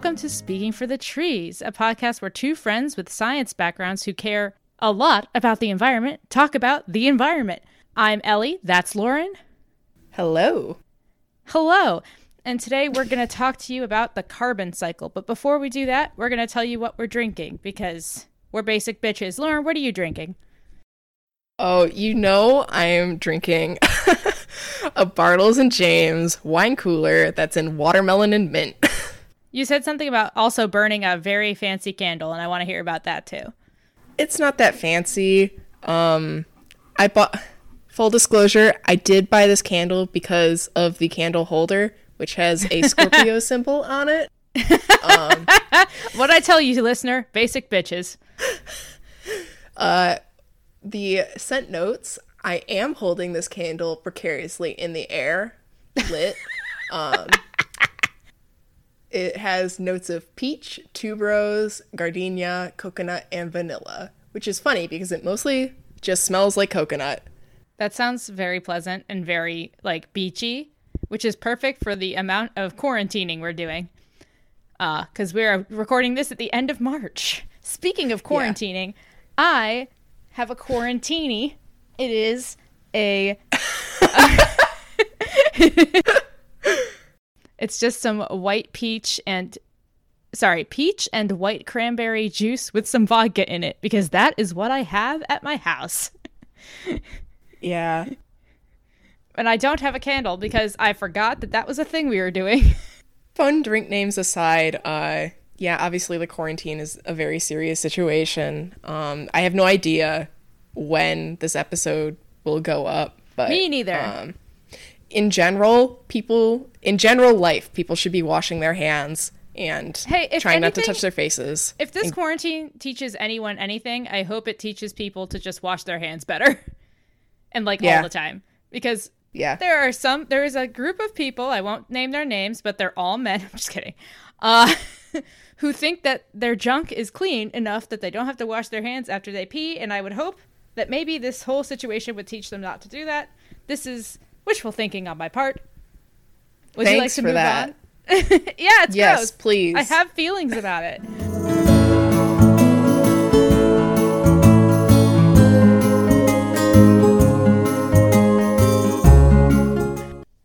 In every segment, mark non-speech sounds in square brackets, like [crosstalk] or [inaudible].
Hi there, and welcome to Speaking for the Trees, a podcast where two friends with science backgrounds who care a lot about the environment talk about the environment. I'm Ellie, that's Lauren. Hello. Hello. And today we're going to talk to you about the carbon cycle. But before we do that, we're going to tell you what we're drinking because we're basic bitches. Lauren, what are you drinking? Oh, you know I am drinking [laughs] a Bartles and Jaymes wine cooler that's in watermelon and mint. [laughs] You said something about also burning a very fancy candle, and I want to hear about that too. It's not that fancy. Um, I bought. Full disclosure, I did buy this candle because of the candle holder, which has a Scorpio [laughs] symbol on it. Um, [laughs] what I tell you, listener, basic bitches. [laughs] Uh, the scent notes. I am holding this candle precariously in the air, lit. um, it has notes of peach, tuberose, gardenia, coconut, and vanilla, which is funny because it mostly just smells like coconut. That sounds very pleasant and very like beachy, which is perfect for the amount of quarantining we're doing. Uh, because we're recording this at the end of March. Speaking of quarantining, yeah. I have a quarantini. It is a. [laughs] [laughs] It's just some white peach and sorry, peach and white cranberry juice with some vodka in it because that is what I have at my house. [laughs] yeah. And I don't have a candle because I forgot that that was a thing we were doing. [laughs] Fun drink names aside, uh yeah, obviously the quarantine is a very serious situation. Um I have no idea when this episode will go up, but Me neither. Um in general, people in general life, people should be washing their hands and hey, trying anything, not to touch their faces. If this and, quarantine teaches anyone anything, I hope it teaches people to just wash their hands better. [laughs] and like yeah. all the time. Because yeah. There are some there is a group of people, I won't name their names, but they're all men. [laughs] I'm just kidding. Uh [laughs] who think that their junk is clean enough that they don't have to wash their hands after they pee, and I would hope that maybe this whole situation would teach them not to do that. This is wishful thinking on my part. Would Thanks you like to for move that. on? [laughs] yeah, it's yes, gross. please. I have feelings about it.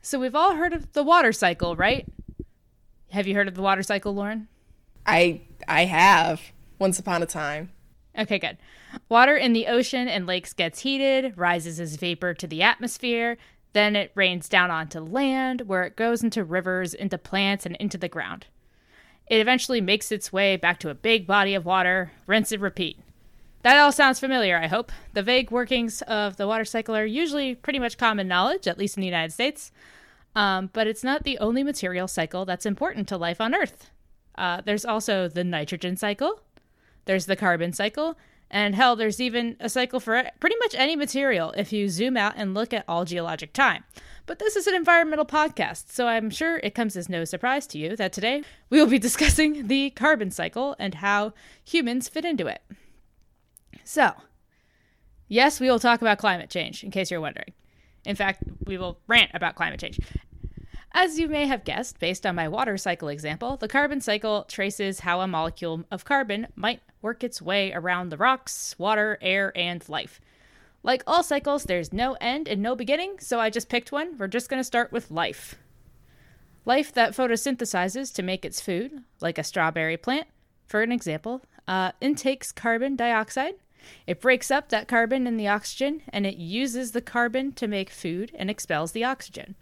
So we've all heard of the water cycle, right? Have you heard of the water cycle, Lauren? I I have once upon a time. Okay, good. Water in the ocean and lakes gets heated, rises as vapor to the atmosphere, then it rains down onto land, where it goes into rivers, into plants, and into the ground. It eventually makes its way back to a big body of water, rinse and repeat. That all sounds familiar, I hope. The vague workings of the water cycle are usually pretty much common knowledge, at least in the United States. Um, but it's not the only material cycle that's important to life on Earth. Uh, there's also the nitrogen cycle, there's the carbon cycle, and hell, there's even a cycle for pretty much any material if you zoom out and look at all geologic time. But this is an environmental podcast, so I'm sure it comes as no surprise to you that today we will be [laughs] discussing the carbon cycle and how humans fit into it. So, yes, we will talk about climate change, in case you're wondering. In fact, we will rant about climate change. As you may have guessed, based on my water cycle example, the carbon cycle traces how a molecule of carbon might work its way around the rocks, water, air, and life. Like all cycles, there's no end and no beginning, so I just picked one. We're just going to start with life. Life that photosynthesizes to make its food, like a strawberry plant, for an example, uh, intakes carbon dioxide. It breaks up that carbon and the oxygen and it uses the carbon to make food and expels the oxygen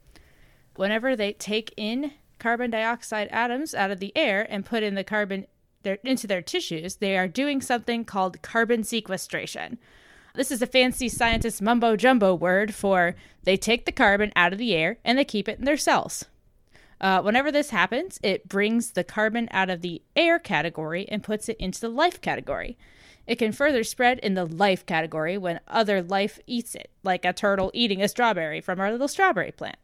whenever they take in carbon dioxide atoms out of the air and put in the carbon their, into their tissues, they are doing something called carbon sequestration. This is a fancy scientist mumbo jumbo word for they take the carbon out of the air and they keep it in their cells. Uh, whenever this happens, it brings the carbon out of the air category and puts it into the life category. It can further spread in the life category when other life eats it, like a turtle eating a strawberry from our little strawberry plant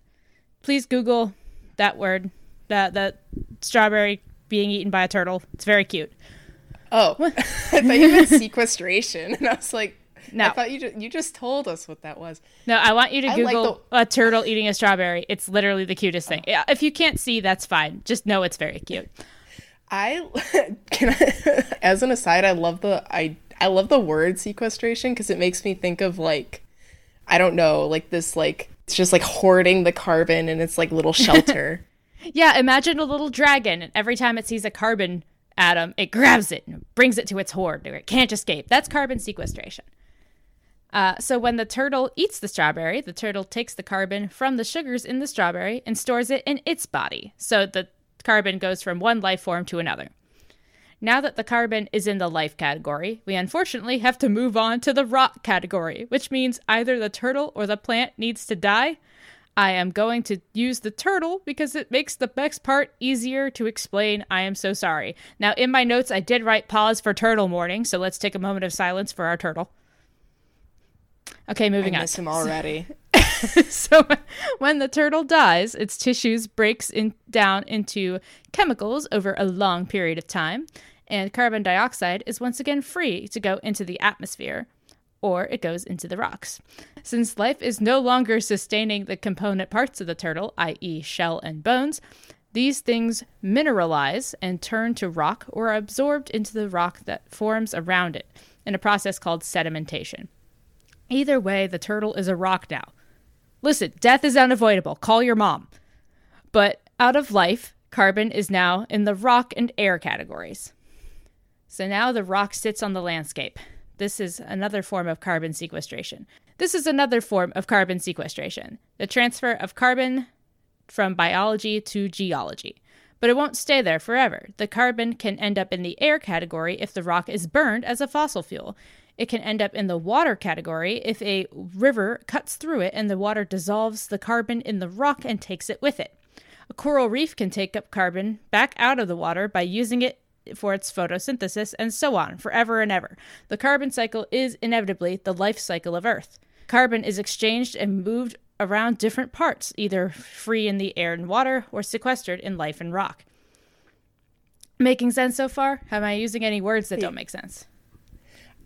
please Google that word, that that strawberry being eaten by a turtle. It's very cute. Oh, [laughs] I thought you meant sequestration, [laughs] and I was like, no. I thought you just, you just told us what that was. No, I want you to Google like the... a turtle eating a strawberry. It's literally the cutest thing. Oh. If you can't see, that's fine. Just know it's very cute. I [laughs] can I, as an aside, I love the I I love the word sequestration because it makes me think of like I don't know, like this like it's just like hoarding the carbon and it's like little shelter. [laughs] yeah, imagine a little dragon and every time it sees a carbon atom, it grabs it and brings it to its hoard where it can't escape. That's carbon sequestration. Uh, so when the turtle eats the strawberry, the turtle takes the carbon from the sugars in the strawberry and stores it in its body. So the carbon goes from one life form to another. Now that the carbon is in the life category, we unfortunately have to move on to the rock category, which means either the turtle or the plant needs to die. I am going to use the turtle because it makes the next part easier to explain. I am so sorry. Now, in my notes, I did write pause for turtle mourning, so let's take a moment of silence for our turtle. Okay, moving I on. miss him already. [laughs] [laughs] so when the turtle dies, its tissues breaks in, down into chemicals over a long period of time, and carbon dioxide is once again free to go into the atmosphere, or it goes into the rocks. Since life is no longer sustaining the component parts of the turtle, i.e., shell and bones, these things mineralize and turn to rock or are absorbed into the rock that forms around it in a process called sedimentation. Either way, the turtle is a rock now. Listen, death is unavoidable. Call your mom. But out of life, carbon is now in the rock and air categories. So now the rock sits on the landscape. This is another form of carbon sequestration. This is another form of carbon sequestration the transfer of carbon from biology to geology. But it won't stay there forever. The carbon can end up in the air category if the rock is burned as a fossil fuel. It can end up in the water category if a river cuts through it and the water dissolves the carbon in the rock and takes it with it. A coral reef can take up carbon back out of the water by using it for its photosynthesis, and so on, forever and ever. The carbon cycle is inevitably the life cycle of Earth. Carbon is exchanged and moved around different parts, either free in the air and water or sequestered in life and rock. Making sense so far? Am I using any words that don't make sense?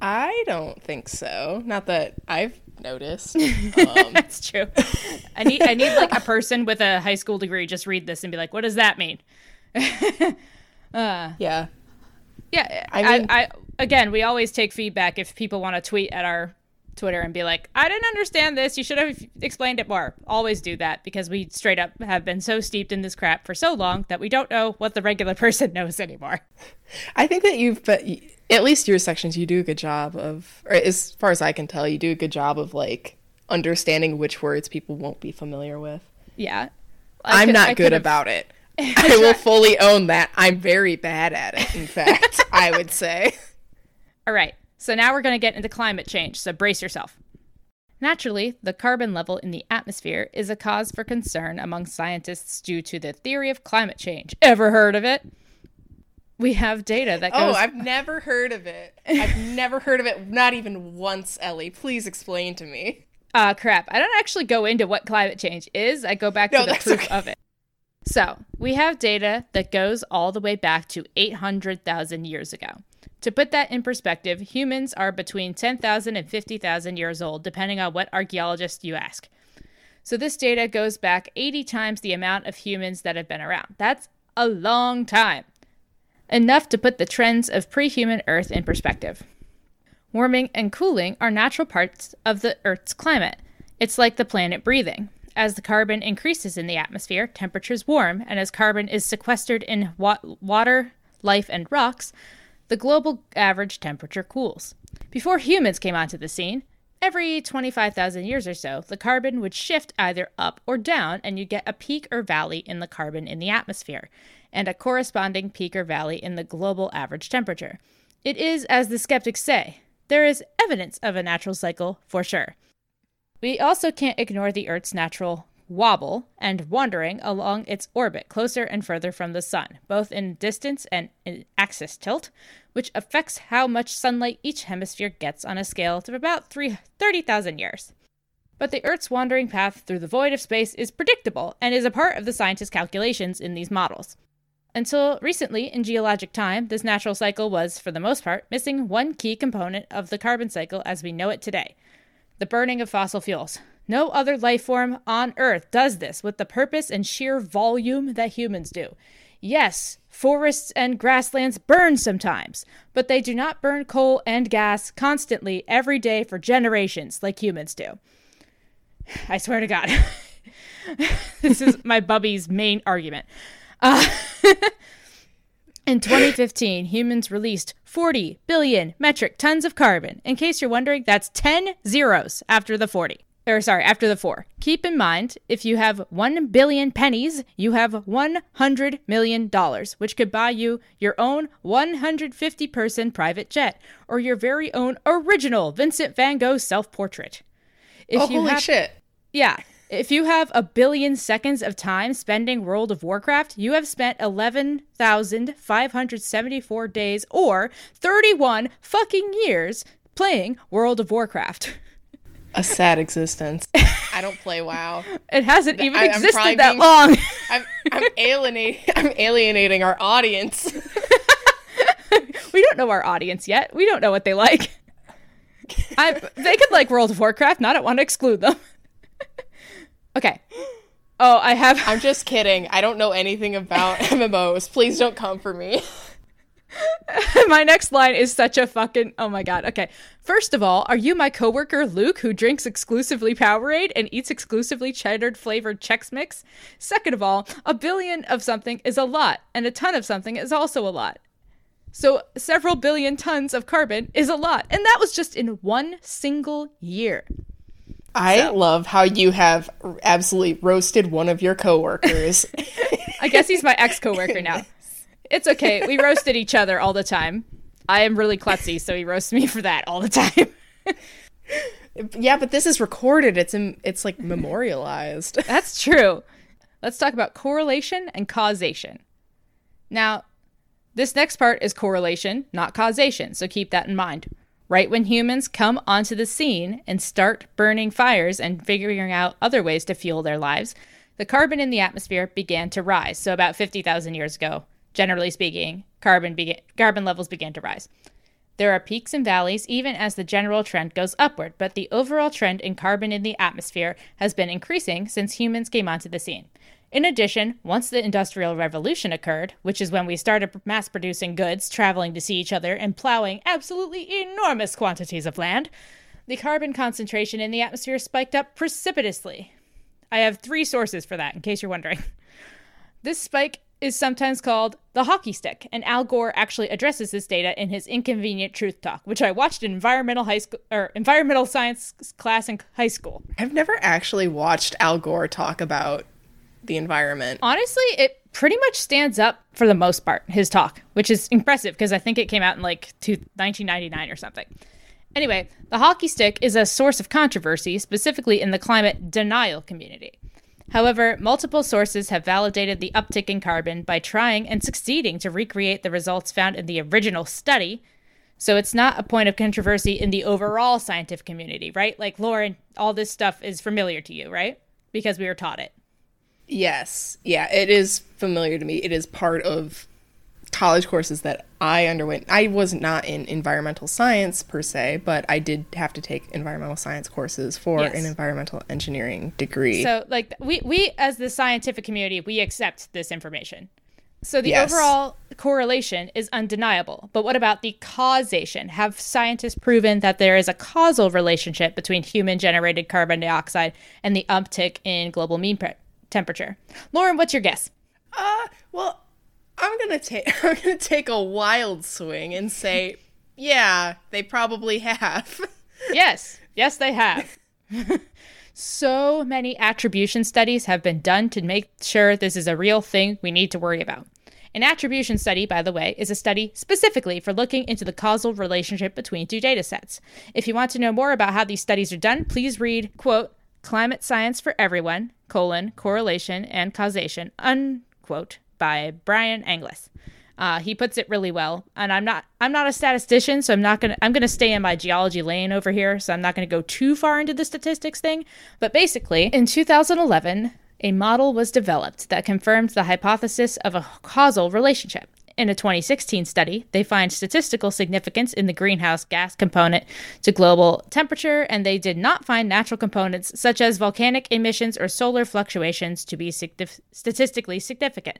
I don't think so. Not that I've noticed. [laughs] Um, [laughs] That's true. I need I need like a person with a high school degree just read this and be like, "What does that mean?" [laughs] yeah. Yeah, I I, mean- I, again, we always take feedback if people want to tweet at our Twitter and be like, "I didn't understand this. You should have explained it more." Always do that because we straight up have been so steeped in this crap for so long that we don't know what the regular [laughs] person knows anymore. I think that you've, but at least your sections, you do a good job of, or as far as I can tell, you do a good job of like understanding which words people won't be familiar with. Yeah, I I'm not I good about it. [laughs] I will fully own that. I'm very bad at it, in fact, I would say. All right, so now we're going to get into climate change, so brace yourself. Naturally, the carbon level in the atmosphere is a cause for concern among scientists due to the theory of climate change. Ever heard of it? We have data that goes. Oh. I've never heard of it. I've [laughs] never heard of it, not even once, Ellie. Please explain to me. Ah, crap. I don't actually go into what climate change is. I go back No, to the proof okay. of it. So, we have data that goes all the way back to 800,000 years ago. To put that in perspective, humans are between 10,000 and 50,000 years old, depending on what archaeologist you ask. So, this data goes back 80 times the amount of humans that have been around. That's a long time. Enough to put the trends of pre human Earth in perspective. Warming and cooling are natural parts of the Earth's climate. It's like the planet breathing. As the carbon increases in the atmosphere, temperatures warm, and as carbon is sequestered in wa- water, life, and rocks, the global average temperature cools. Before humans came onto the scene, every 25,000 years or so, the carbon would shift either up or down, and you get a peak or valley in the carbon in the atmosphere, and a corresponding peak or valley in the global average temperature. It is, as the skeptics say, there is evidence of a natural cycle for sure. We also can't ignore the Earth's natural wobble and wandering along its orbit closer and further from the Sun, both in distance and in axis tilt, which affects how much sunlight each hemisphere gets on a scale of about 30,000 years. But the Earth's wandering path through the void of space is predictable and is a part of the scientists' calculations in these models. Until recently, in geologic time, this natural cycle was, for the most part, missing one key component of the carbon cycle as we know it today the burning of fossil fuels. No other life form on Earth does this with the purpose and sheer volume that humans do. Yes, forests and grasslands burn sometimes, but they do not burn coal and gas constantly every day for generations like humans do. [sighs] I swear to God. [laughs] this is my bubby's main argument. Uh, [laughs] in 2015, humans released 40 billion metric tons of carbon. In case you're wondering, that's 10 zeros after the 40 or sorry, after the four. Keep in mind, if you have 1 billion pennies, you have $100 million, which could buy you your own 150 person private jet or your very own original Vincent van Gogh self portrait. Oh, holy have, shit. Yeah. If you have a billion seconds of time spending World of Warcraft, you have spent 11,574 days or 31 fucking years playing World of Warcraft. [laughs] a sad existence. [laughs] I don't play WoW. It hasn't even I, existed that being, long. I'm, I'm alienating. [laughs] I'm alienating our audience. [laughs] we don't know our audience yet. We don't know what they like. I, they could like World of Warcraft. Not I want to exclude them. okay. Oh, I have. I'm just kidding. I don't know anything about MMOs. Please don't come for me. [laughs] my next line is such a fucking oh my god. Okay. First of all, are you my coworker Luke who drinks exclusively Powerade and eats exclusively cheddar flavored Chex Mix? Second of all, a billion of something is a lot, and a ton of something is also a lot. So several billion tons of carbon is a lot, and that was just in one single year. I so. love how you have absolutely roasted one of your coworkers. [laughs] I guess he's my ex coworker now. [laughs] It's okay. We roasted each other all the time. I am really klutzy, so he roasts me for that all the time. [laughs] yeah, but this is recorded. It's in, it's like memorialized. [laughs] That's true. Let's talk about correlation and causation. Now, this next part is correlation, not causation, so keep that in mind. Right when humans come onto the scene and start burning fires and figuring out other ways to fuel their lives, the carbon in the atmosphere began to rise. So, about 50,000 years ago, generally speaking, carbon, began, carbon levels began to rise. There are peaks and valleys even as the general trend goes upward, but the overall trend in carbon in the atmosphere has been increasing since humans came onto the scene. In addition, once the Industrial Revolution occurred, which is when we started mass producing goods, traveling to see each other, and plowing absolutely enormous quantities of land, the carbon concentration in the atmosphere spiked up precipitously. I have three sources for that, in case you're wondering. This spike is sometimes called the hockey stick, and Al Gore actually addresses this data in his Inconvenient Truth Talk, which I watched in environmental high school or environmental science class in high school. I've never actually watched Al Gore talk about the environment. Honestly, it pretty much stands up for the most part his talk, which is impressive because I think it came out in like 1999 or something. Anyway, the hockey stick is a source of controversy, specifically in the climate denial community. However, multiple sources have validated the uptick in carbon by trying and succeeding to recreate the results found in the original study. So it's not a point of controversy in the overall scientific community, right? Like, Lauren, all this stuff is familiar to you, right? Because we were taught it. Yes. Yeah, it is familiar to me. It is part of college courses that I underwent. I was not in environmental science per se, but I did have to take environmental science courses for yes. an environmental engineering degree. So, like we we as the scientific community, we accept this information. So the yes. overall correlation is undeniable. But what about the causation? Have scientists proven that there is a causal relationship between human generated carbon dioxide and the uptick in global mean pre- temperature? Lauren, what's your guess? Uh, well, I'm gonna take [laughs] I'm gonna take a wild swing and say, yeah, they probably have. [laughs] yes, yes, they have. so many attribution studies have been done to make sure this is a real thing we need to worry about. An attribution study, by the way, is a study specifically for looking into the causal relationship between two data sets. If you want to know more about how these studies are done, please read, quote, Climate Science for Everyone, colon, Correlation and Causation, unquote, by Brian Angliss. Uh, he puts it really well, and I'm not I'm not a statistician, so I'm not gonna I'm gonna stay in my geology lane over here. So I'm not gonna go too far into the statistics thing. But basically, in 2011, a model was developed that confirmed the hypothesis of a causal relationship. In a 2016 study, they find statistical significance in the greenhouse gas component to global temperature, and they did not find natural components such as volcanic emissions or solar fluctuations to be statistically significant.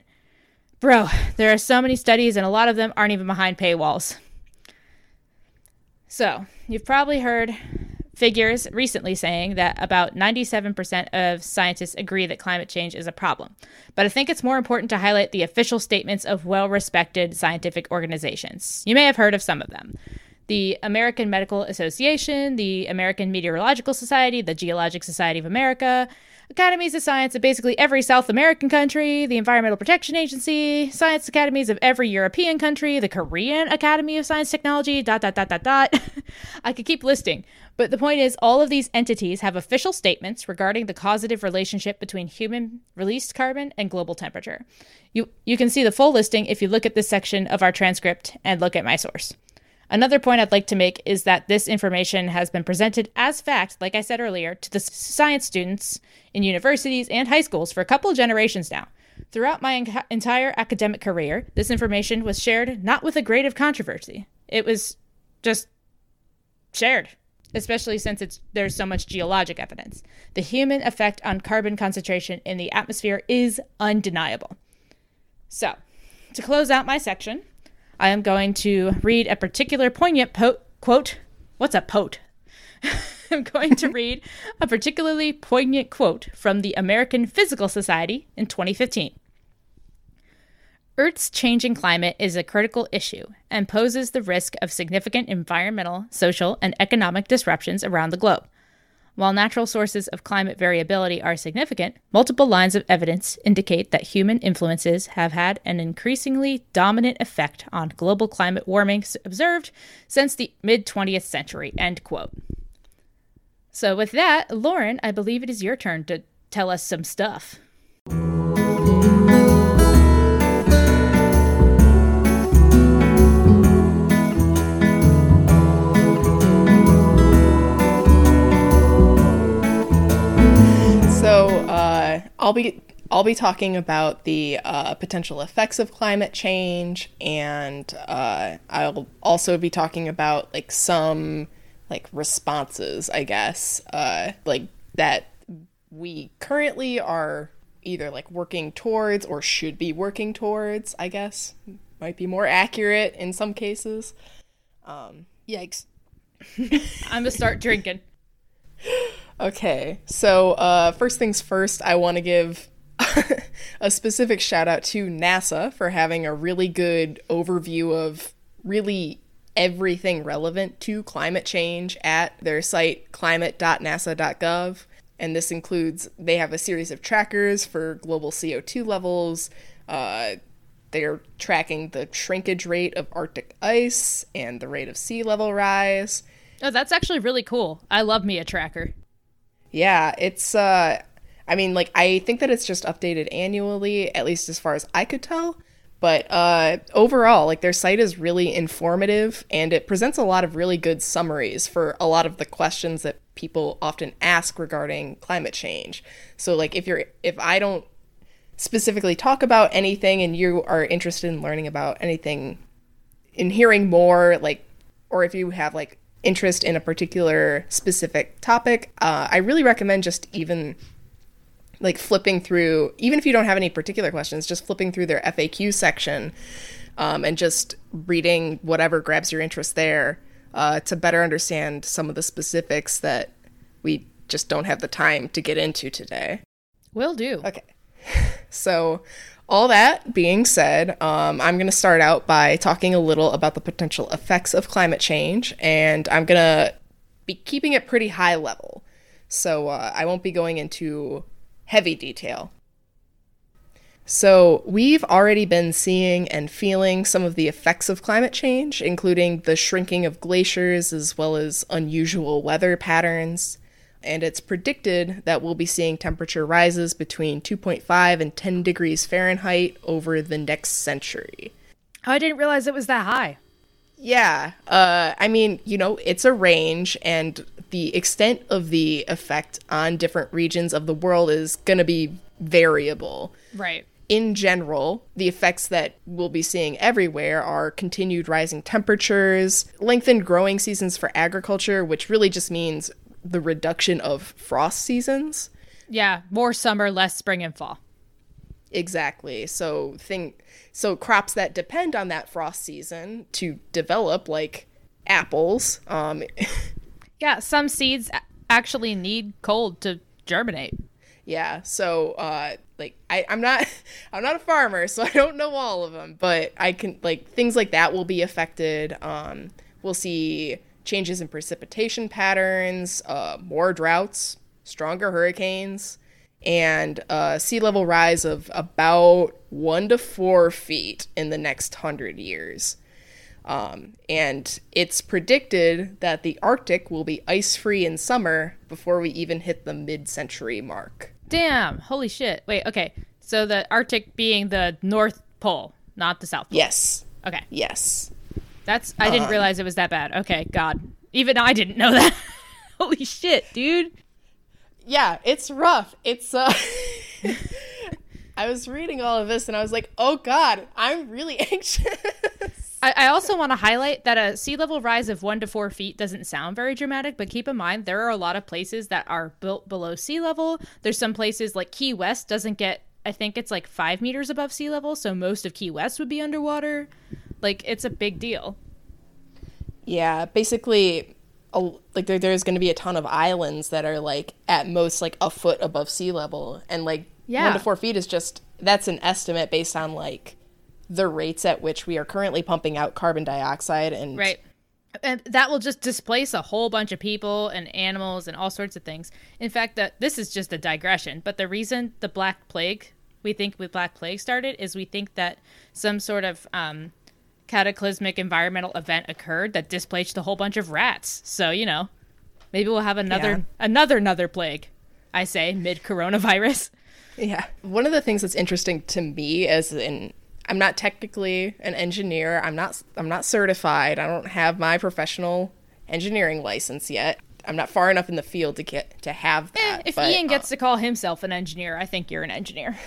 Bro, there are so many studies, and a lot of them aren't even behind paywalls. So, you've probably heard figures recently saying that about 97% of scientists agree that climate change is a problem. But I think it's more important to highlight the official statements of well respected scientific organizations. You may have heard of some of them the American Medical Association, the American Meteorological Society, the Geologic Society of America, academies of science of basically every South American country, the Environmental Protection Agency, science academies of every European country, the Korean Academy of Science Technology, dot, dot, dot, dot, dot. [laughs] I could keep listing. But the point is, all of these entities have official statements regarding the causative relationship between human released carbon and global temperature. You, you can see the full listing if you look at this section of our transcript and look at my source. Another point I'd like to make is that this information has been presented as fact, like I said earlier, to the science students in universities and high schools for a couple of generations now. Throughout my en- entire academic career, this information was shared not with a grade of controversy. It was just shared, especially since it's, there's so much geologic evidence. The human effect on carbon concentration in the atmosphere is undeniable. So, to close out my section, I am going to read a particular poignant po- quote. What's a pote? [laughs] I'm going to [laughs] read a particularly poignant quote from the American Physical Society in 2015. Earth's changing climate is a critical issue and poses the risk of significant environmental, social, and economic disruptions around the globe. While natural sources of climate variability are significant, multiple lines of evidence indicate that human influences have had an increasingly dominant effect on global climate warming observed since the mid 20th century. End quote. So, with that, Lauren, I believe it is your turn to tell us some stuff. So I'll be I'll be talking about the uh, potential effects of climate change, and uh, I'll also be talking about like some like responses, I guess, uh, like that we currently are either like working towards or should be working towards. I guess might be more accurate in some cases. Um, Yikes! [laughs] I'm gonna start drinking. Okay, so uh, first things first, I want to give [laughs] a specific shout out to NASA for having a really good overview of really everything relevant to climate change at their site climate.nasa.gov. And this includes, they have a series of trackers for global CO2 levels. Uh, they're tracking the shrinkage rate of Arctic ice and the rate of sea level rise. Oh, that's actually really cool. I love me a tracker. Yeah, it's uh I mean like I think that it's just updated annually at least as far as I could tell, but uh overall like their site is really informative and it presents a lot of really good summaries for a lot of the questions that people often ask regarding climate change. So like if you're if I don't specifically talk about anything and you are interested in learning about anything in hearing more like or if you have like interest in a particular specific topic, uh, I really recommend just even like flipping through, even if you don't have any particular questions, just flipping through their FAQ section um, and just reading whatever grabs your interest there uh, to better understand some of the specifics that we just don't have the time to get into today. Will do. Okay. [laughs] So, all that being said, um, I'm going to start out by talking a little about the potential effects of climate change, and I'm going to be keeping it pretty high level. So uh, I won't be going into heavy detail. So, we've already been seeing and feeling some of the effects of climate change, including the shrinking of glaciers as well as unusual weather patterns and it's predicted that we'll be seeing temperature rises between 2.5 and 10 degrees Fahrenheit over the next century. Oh, I didn't realize it was that high. Yeah. Uh, I mean, you know, it's a range, and the extent of the effect on different regions of the world is going to be variable. Right. In general, the effects that we'll be seeing everywhere are continued rising temperatures, lengthened growing seasons for agriculture, which really just means the reduction of frost seasons. Yeah, more summer, less spring and fall. Exactly. So thing so crops that depend on that frost season to develop like apples um [laughs] Yeah, some seeds actually need cold to germinate. yeah so uh like I, i'm not [laughs] i'm not a farmer so i don't know all of them but i can like things like that will be affected um we'll see changes in precipitation patterns uh more droughts stronger hurricanes and uh, sea level rise of about one to four feet in the next hundred years um, and it's predicted that the Arctic will be ice free in summer before we even hit the mid century mark. Damn, holy shit. Wait, okay. So the Arctic being the North Pole, not the South Pole. Yes. Okay. Yes. That's I didn't realize it was that bad. Okay, god. Even I didn't know that. [laughs] holy shit, dude. Yeah, it's rough. It's uh [laughs] I was reading all of this and I was like, "Oh god, I'm really [laughs] anxious." I, also want to highlight that a sea level rise of one to four feet doesn't sound very dramatic, but keep in mind there are a lot of places that are built below sea level. There's some places like Key West doesn't get, I think it's like five meters above sea level, so most of Key West would be underwater. Like it's a big deal. Yeah, basically, a, like there, there's going to be a ton of islands that are like at most like a foot above sea level, and like Yeah. one to four feet is just that's an estimate based on like the rates at which we are currently pumping out carbon dioxide and Right. And that will just displace a whole bunch of people and animals and all sorts of things. In fact, that this is just a digression, but the reason the Black Plague we think with Black Plague started is we think that some sort of um, cataclysmic environmental event occurred that displaced a whole bunch of rats. So you know, maybe we'll have another Yeah. another another plague. I say mid coronavirus. [laughs] Yeah. One of the things that's interesting to me as in I'm not technically an engineer. I'm not I'm not certified. I don't have my professional engineering license yet. I'm not far enough in the field to get to have that. Eh, If but, Ian uh, gets to call himself an engineer, I think you're an engineer.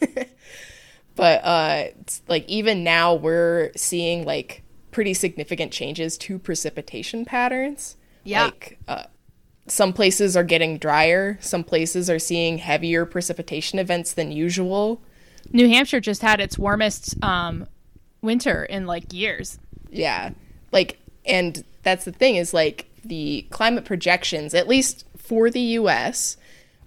[laughs] but uh it's like even now we're seeing like pretty significant changes to precipitation patterns. Yeah. Like uh some places are getting drier, some places are seeing heavier precipitation events than usual. New Hampshire just had its warmest um, winter in like years. Yeah. Like, and that's the thing is like the climate projections, at least for the US,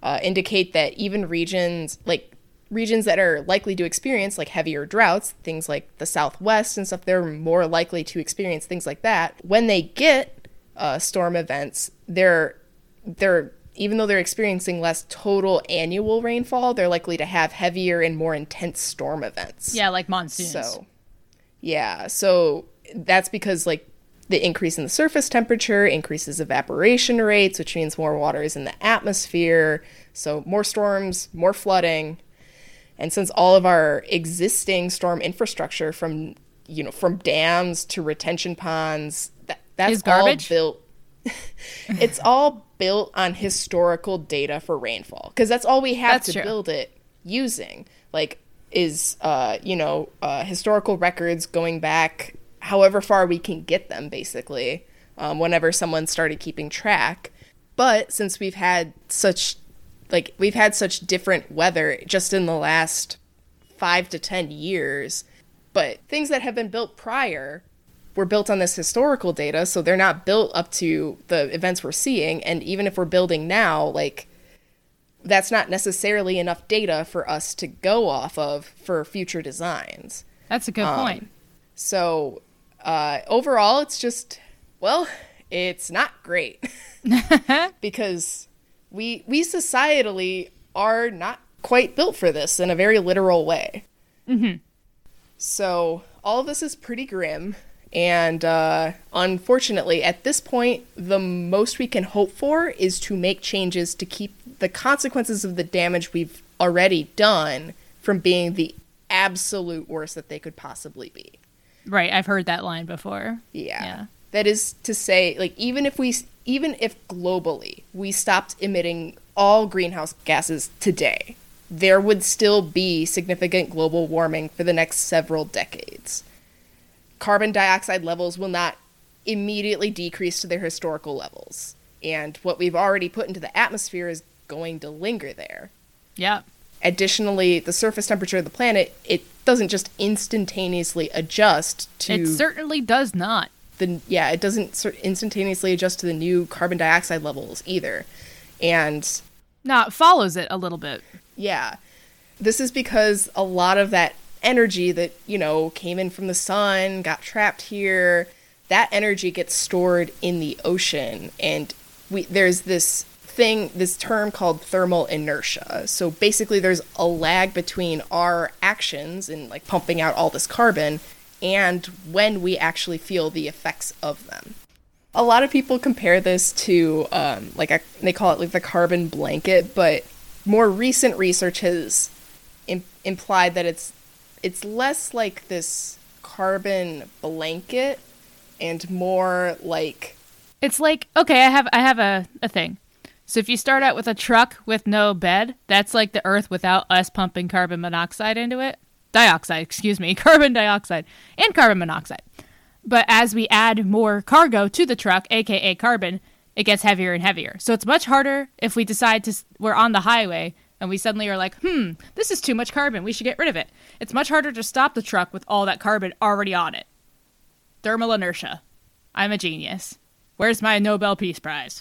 uh, indicate that even regions like regions that are likely to experience like heavier droughts, things like the Southwest and stuff, they're more likely to experience things like that. When they get uh, storm events, they're they're even though they're experiencing less total annual rainfall, they're likely to have heavier and more intense storm events. Yeah, like monsoons. So, yeah. So that's because like the increase in the surface temperature increases evaporation rates, which means more water is in the atmosphere. So more storms, more flooding. And since all of our existing storm infrastructure from you know from dams to retention ponds, that, that's Is garbage? all built [laughs] it's all built on historical data for rainfall because that's all we have That's to true. build it using like is uh you know uh historical records going back however far we can get them basically um, whenever someone started keeping track but since we've had such like we've had such different weather just in the last five to ten years but things that have been built prior were built on this historical data so they're not built up to the events we're seeing. And even if we're building now like that's not necessarily enough data for us to go off of for future designs. That's a good Um, point. so uh, overall it's just well it's not great. [laughs] [laughs] Because we we societally are not quite built for this in a very literal way. So all of this is pretty grim. And uh, unfortunately, at this point, the most we can hope for is to make changes to keep the consequences of the damage we've already done from being the absolute worst that they could possibly be. Right, I've heard that line before. Yeah. Yeah. That is to say, like, even if we, even if globally we stopped emitting all greenhouse gases today, there would still be significant global warming for the next several decades. Carbon dioxide levels will not immediately decrease to their historical levels. And what we've already put into the atmosphere is going to linger there. Yeah. additionally, the surface temperature of the planet it doesn't just instantaneously adjust to It certainly does not. the yeah it doesn't instantaneously adjust to the new carbon dioxide levels either, and No, it follows it a little bit. yeah, this is because a lot of that energy that you know came in from the sun got trapped here. That energy gets stored in the ocean, and we there's this thing, this term called thermal inertia. So basically, there's a lag between our actions in like pumping out all this carbon and when we actually feel the effects of them. A lot of people compare this to um, like a, they call it like the carbon blanket, but more recent research has Im- implied that it's it's less like this carbon blanket and more like It's like okay, I have I have a, a thing. So if you start out with a truck with no bed, that's like the Earth without us pumping carbon monoxide into it. Dioxide, excuse me, [laughs] carbon dioxide and carbon monoxide. But as we add more cargo to the truck, aka carbon, it gets heavier and heavier. So it's much harder if we decide to we're on the highway and we suddenly are like, "Hmm, this is too much carbon. We should get rid of it." It's much harder to stop the truck with all that carbon already on it. Thermal inertia. I'm a genius. Where's my Nobel Peace Prize?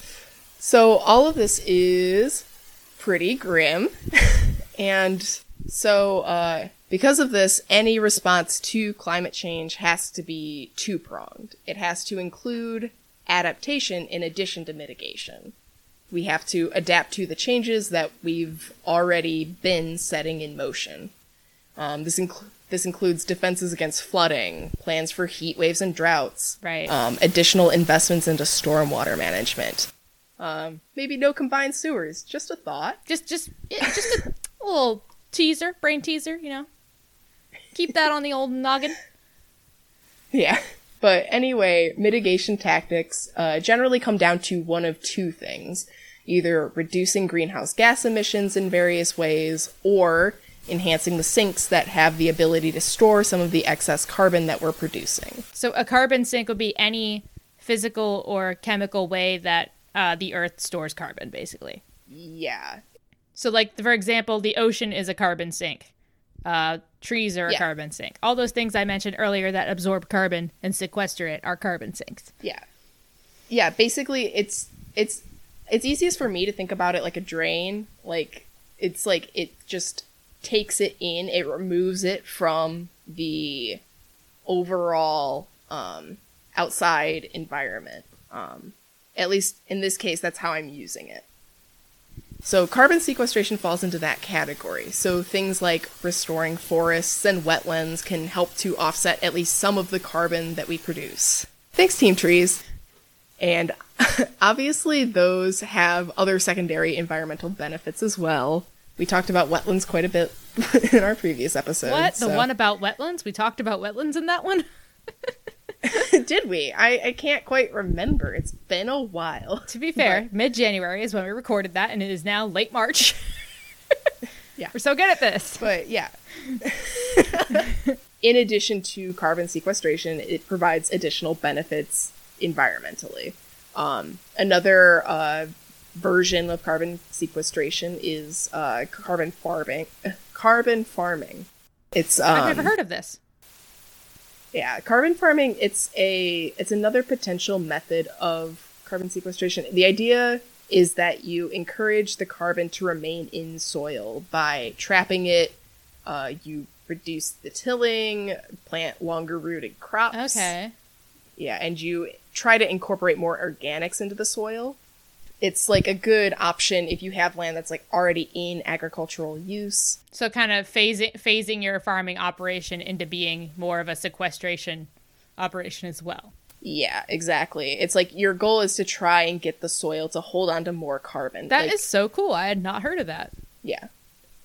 So all of this is pretty grim. [laughs] and so uh, because of this, any response to climate change has to be two pronged. It has to include adaptation in addition to mitigation. We have to adapt to the changes that we've already been setting in motion. Um, this, inc- this includes defenses against flooding, plans for heat waves and droughts, Right. um, additional investments into stormwater management. Um, maybe no combined sewers. Just a thought. Just, just, just a, a [laughs] little teaser, brain teaser. You know, keep that on the old noggin. Yeah. But anyway, mitigation tactics uh, generally come down to one of two things either reducing greenhouse gas emissions in various ways or enhancing the sinks that have the ability to store some of the excess carbon that we're producing. So a carbon sink would be any physical or chemical way that uh, the Earth stores carbon, basically. Yeah. So, like for example, the ocean is a carbon sink. Uh, trees are a Yeah. carbon sink. All those things I mentioned earlier that absorb carbon and sequester it are carbon sinks. Yeah. Yeah, basically it's it's it's easiest for me to think about it like a drain. Like it's like it just takes it in, it removes it from the overall um outside environment. Um at least in this case that's how I'm using it. So carbon sequestration falls into that category. So things like restoring forests and wetlands can help to offset at least some of the carbon that we produce. Thanks, Team Trees. And [laughs] obviously, those have other secondary environmental benefits as well. We talked about wetlands quite a bit [laughs] in our previous episode. What? The so- one about wetlands? We talked about wetlands in that one? [laughs] did we? I, I can't quite remember. It's been a while. To be fair, mid January is when we recorded that, and it is now late March. Yeah. We're so good at this. But yeah. In addition to carbon sequestration, it provides additional benefits environmentally. Um, another uh, version of carbon sequestration is uh, carbon farming. [laughs] Carbon farming. It's um, I've never heard of this. yeah, carbon farming. It's a it's another potential method of carbon sequestration. The idea is that you encourage the carbon to remain in soil by trapping it. Uh, you reduce the tilling, plant longer rooted crops. Okay. Yeah, and you try to incorporate more organics into the soil. It's like a good option if you have land that's like already in agricultural use. So kind of phasing phasing your farming operation into being more of a sequestration operation as well. Yeah, exactly. It's like your goal is to try and get the soil to hold on to more carbon. That is Like, so cool. I had not heard of that. yeah.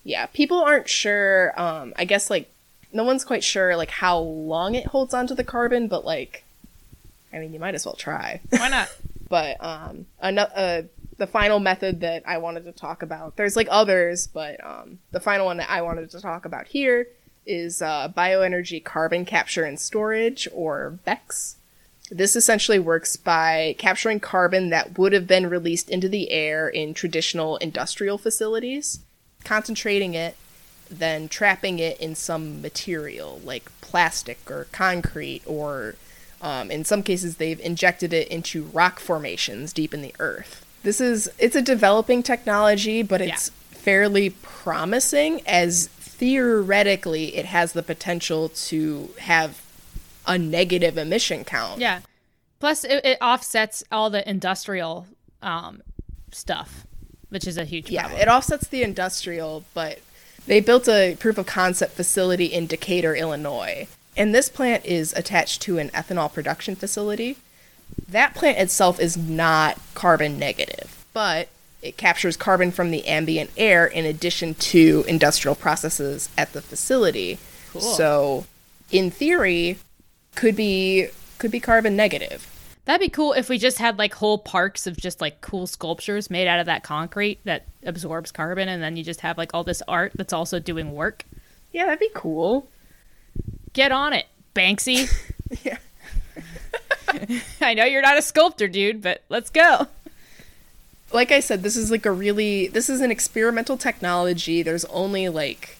Yeah, people aren't sure um I guess like no one's quite sure like how long it holds on to the carbon, but like I mean, you might as well try. Why not? [laughs] but um another uh, the final method that I wanted to talk about. There's like others, but um the final one that I wanted to talk about here is uh, bioenergy carbon capture and storage or BECCS. This essentially works by capturing carbon that would have been released into the air in traditional industrial facilities, concentrating it, then trapping it in some material like plastic or concrete, or um, in some cases, they've injected it into rock formations deep in the earth. This is it's a developing technology, but it's yeah. fairly promising as theoretically it has the potential to have a negative emission count. Yeah. Plus, it, it offsets all the industrial um, stuff, which is a huge yeah, problem. it offsets the industrial, but they built a proof of concept facility in Decatur, Illinois. And this plant is attached to an ethanol production facility. That plant itself is not carbon negative, but it captures carbon from the ambient air in addition to industrial processes at the facility. Cool. So, in theory, could be could be carbon negative. That'd be cool if we just had like whole parks of just like cool sculptures made out of that concrete that absorbs carbon, and then you just have like all this art that's also doing work. Yeah, that'd be cool. Get on it, Banksy. [laughs] yeah. [laughs] I know you're not a sculptor, dude, but let's go. Like I said, this is like a really this is an experimental technology. There's only like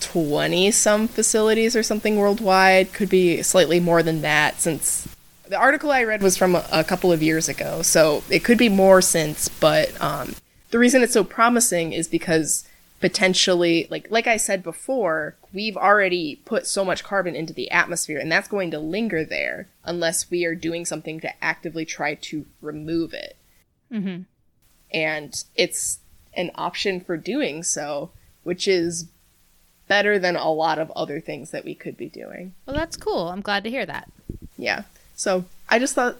20 some facilities or something worldwide, could be slightly more than that since the article I read was from a, a couple of years ago, so it could be more since. But um, the reason it's so promising is because potentially, like like I said before, we've already put so much carbon into the atmosphere, and that's going to linger there unless we are doing something to actively try to remove it. Mm-hmm. And it's an option for doing so, which is better than a lot of other things that we could be doing. Well, that's cool. I'm glad to hear that. Yeah. So I just thought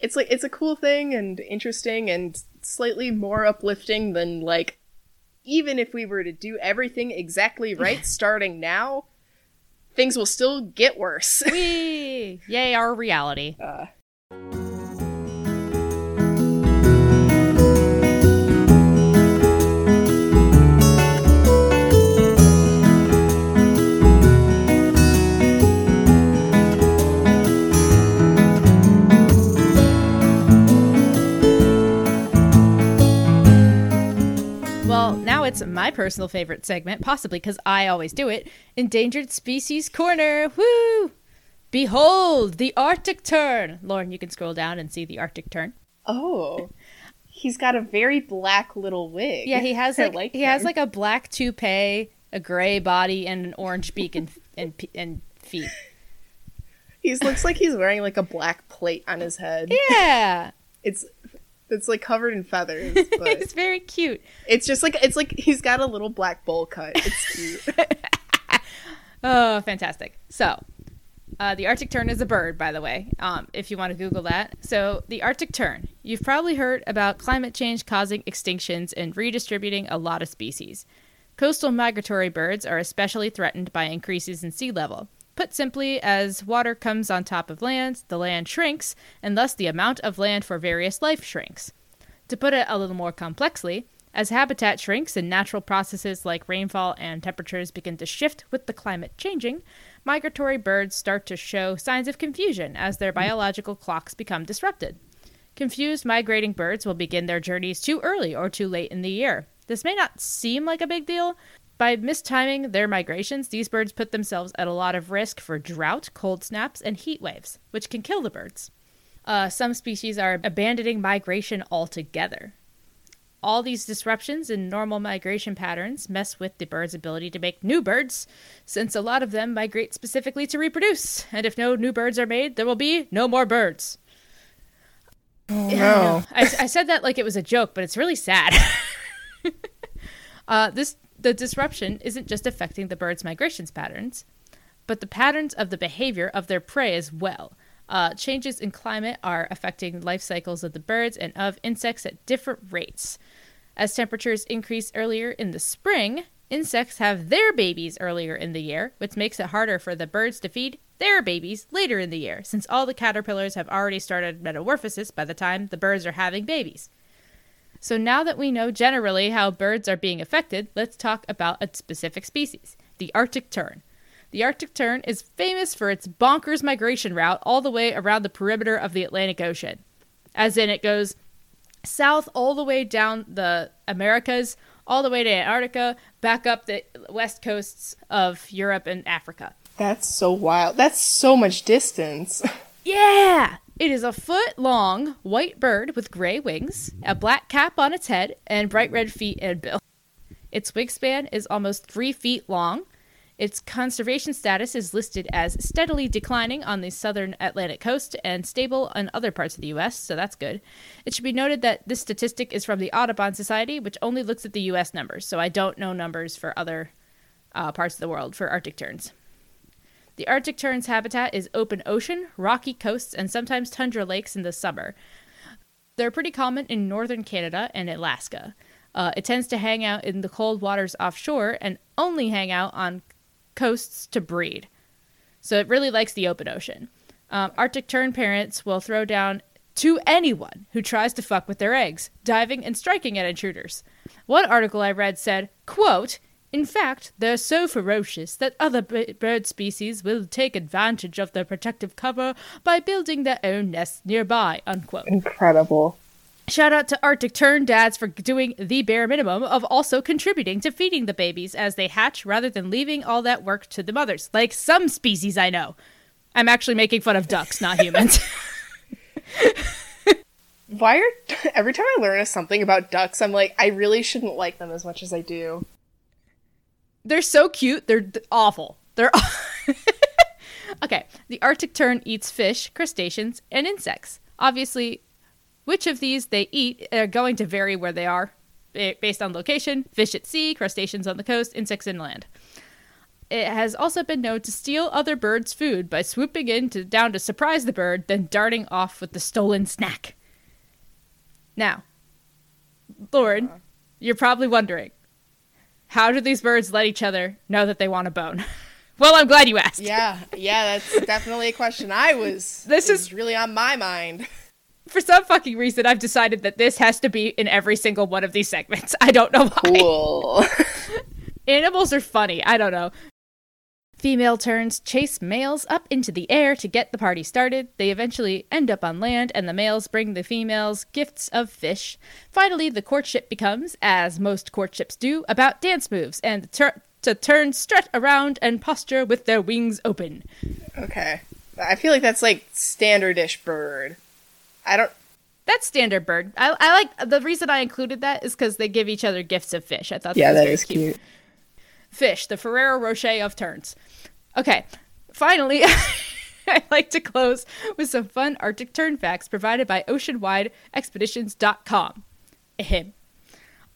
it's like it's a cool thing and interesting and slightly more uplifting than like even if we were to do everything exactly right starting now, things will still get worse. [laughs] Wee! Yay, our reality. Uh. It's my personal favorite segment, possibly because I always do it Endangered Species Corner. Woo! Behold, the Arctic tern. Lauren, you can scroll down and see the Arctic tern. Oh. He's got a very black little wig. Yeah, he [laughs] has like, like he him. has like a black toupee, a gray body, and an orange beak and and and feet. He looks like he's wearing like a black plate on his head. Yeah. It's it's like covered in feathers. [laughs] But it's very cute. It's just like it's like he's got a little black bowl cut. It's cute. [laughs] oh, fantastic! So, uh, the Arctic tern is a bird, by the way. Um, if you want to Google that, so the Arctic tern. You've probably heard about climate change causing extinctions and redistributing a lot of species. Coastal migratory birds are especially threatened by increases in sea level. Put simply, as water comes on top of land, the land shrinks, and thus the amount of land for various life shrinks. To put it a little more complexly, as habitat shrinks and natural processes like rainfall and temperatures begin to shift with the climate changing, migratory birds start to show signs of confusion as their biological clocks become disrupted. Confused migrating birds will begin their journeys too early or too late in the year. This may not seem like a big deal, by mistiming their migrations, these birds put themselves at a lot of risk for drought, cold snaps, and heat waves, which can kill the birds. Uh, some species are abandoning migration altogether. All these disruptions in normal migration patterns mess with the bird's ability to make new birds, since a lot of them migrate specifically to reproduce. And if no new birds are made, there will be no more birds. Oh, no. I, I, said that like it was a joke, but it's really sad. [laughs] uh, this the disruption isn't just affecting the birds' migrations patterns, but the patterns of the behavior of their prey as well. Uh, changes in climate are affecting life cycles of the birds and of insects at different rates. As temperatures increase earlier in the spring, insects have their babies earlier in the year, which makes it harder for the birds to feed their babies later in the year, since all the caterpillars have already started metamorphosis by the time the birds are having babies. So now that we know generally how birds are being affected, let's talk about a specific species the Arctic tern. The Arctic tern is famous for its bonkers migration route all the way around the perimeter of the Atlantic Ocean. As in, it goes south all the way down the Americas, all the way to Antarctica, back up the west coasts of Europe and Africa. That's so wild. That's so much distance. [laughs] Yeah! It is a foot long white bird with gray wings, a black cap on its head, and bright red feet and bill. Its wingspan is almost three feet long. Its conservation status is listed as steadily declining on the southern Atlantic coast and stable in other parts of the U.S., so that's good. It should be noted that this statistic is from the Audubon Society, which only looks at the U.S. numbers, so I don't know numbers for other uh, parts of the world for Arctic terns. The Arctic tern's habitat is open ocean, rocky coasts, and sometimes tundra lakes in the summer. They're pretty common in northern Canada and Alaska. Uh, it tends to hang out in the cold waters offshore and only hang out on coasts to breed. So it really likes the open ocean. Um, Arctic tern parents will throw down to anyone who tries to fuck with their eggs, diving and striking at intruders. One article I read said, quote, in fact, they're so ferocious that other b- bird species will take advantage of their protective cover by building their own nests nearby. Unquote. Incredible. Shout out to Arctic Tern dads for doing the bare minimum of also contributing to feeding the babies as they hatch rather than leaving all that work to the mothers, like some species I know. I'm actually making fun of ducks, not humans. [laughs] Why are every time I learn something about ducks, I'm like, I really shouldn't like them as much as I do. They're so cute. They're d- awful. They're [laughs] okay. The Arctic tern eats fish, crustaceans, and insects. Obviously, which of these they eat are going to vary where they are based on location. Fish at sea, crustaceans on the coast, insects inland. It has also been known to steal other birds' food by swooping in to, down to surprise the bird, then darting off with the stolen snack. Now, Lauren, uh-huh. you're probably wondering how do these birds let each other know that they want a bone? [laughs] well, I'm glad you asked. Yeah, yeah, that's [laughs] definitely a question I was. This is really on my mind. [laughs] For some fucking reason, I've decided that this has to be in every single one of these segments. I don't know why. Cool. Animals are funny. I don't know. Female terns chase males up into the air to get the party started. They eventually end up on land, and the males bring the females gifts of fish. Finally, the courtship becomes, as most courtships do, about dance moves and the ter- to turn strut around and posture with their wings open. Okay. I feel like that's like standardish bird. I don't. That's standard bird. I, I like the reason I included that is because they give each other gifts of fish. I thought yeah, that, that is cute. cute. Fish, the Ferrero Rocher of terns. Okay, finally, [laughs] I'd like to close with some fun Arctic tern facts provided by OceanWideExpeditions.com. Ahem.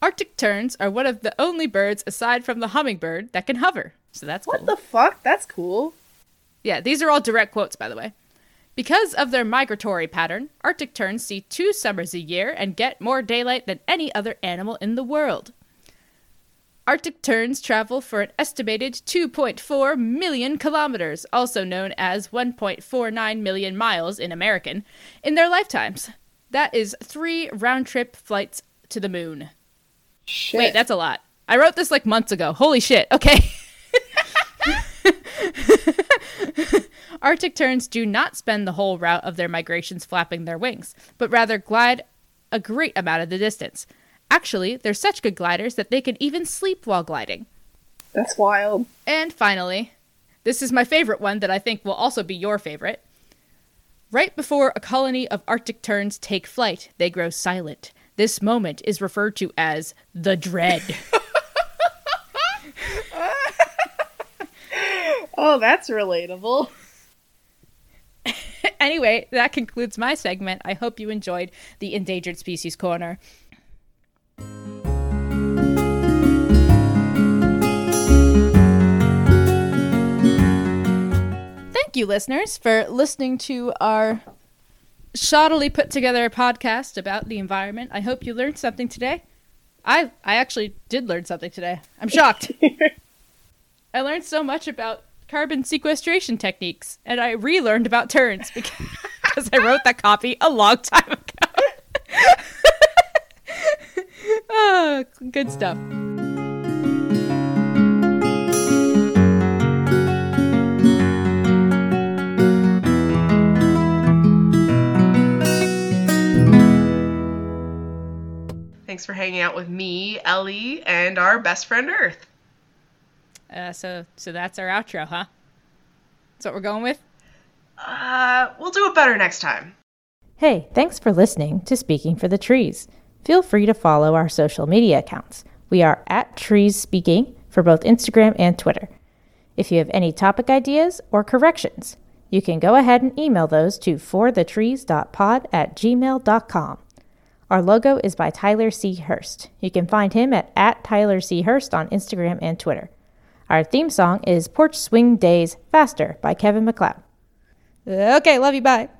Arctic terns are one of the only birds aside from the hummingbird that can hover. So that's what cool. the fuck? That's cool. Yeah, these are all direct quotes, by the way. Because of their migratory pattern, Arctic terns see two summers a year and get more daylight than any other animal in the world. Arctic terns travel for an estimated 2.4 million kilometers, also known as 1.49 million miles in American, in their lifetimes. That is three round trip flights to the moon. Shit. Wait, that's a lot. I wrote this like months ago. Holy shit. Okay. [laughs] Arctic terns do not spend the whole route of their migrations flapping their wings, but rather glide a great amount of the distance. Actually, they're such good gliders that they can even sleep while gliding. That's wild. And finally, this is my favorite one that I think will also be your favorite. Right before a colony of Arctic terns take flight, they grow silent. This moment is referred to as the dread. [laughs] oh, that's relatable. [laughs] anyway, that concludes my segment. I hope you enjoyed the Endangered Species Corner. You, listeners, for listening to our shoddily put together podcast about the environment. I hope you learned something today. I I actually did learn something today. I'm shocked. [laughs] I learned so much about carbon sequestration techniques, and I relearned about terns because I wrote that copy a long time ago. oh, [laughs] good stuff. Thanks for hanging out with me, Ellie, and our best friend Earth. Uh, so, so that's our outro, huh? That's what we're going with. Uh, we'll do it better next time. Hey, thanks for listening to Speaking for the Trees. Feel free to follow our social media accounts. We are at Trees Speaking for both Instagram and Twitter. If you have any topic ideas or corrections, you can go ahead and email those to forthetrees.pod at gmail.com. Our logo is by Tyler C. Hurst. You can find him at, at Tyler C. Hurst on Instagram and Twitter. Our theme song is Porch Swing Days Faster by Kevin MacLeod. Okay, love you. Bye.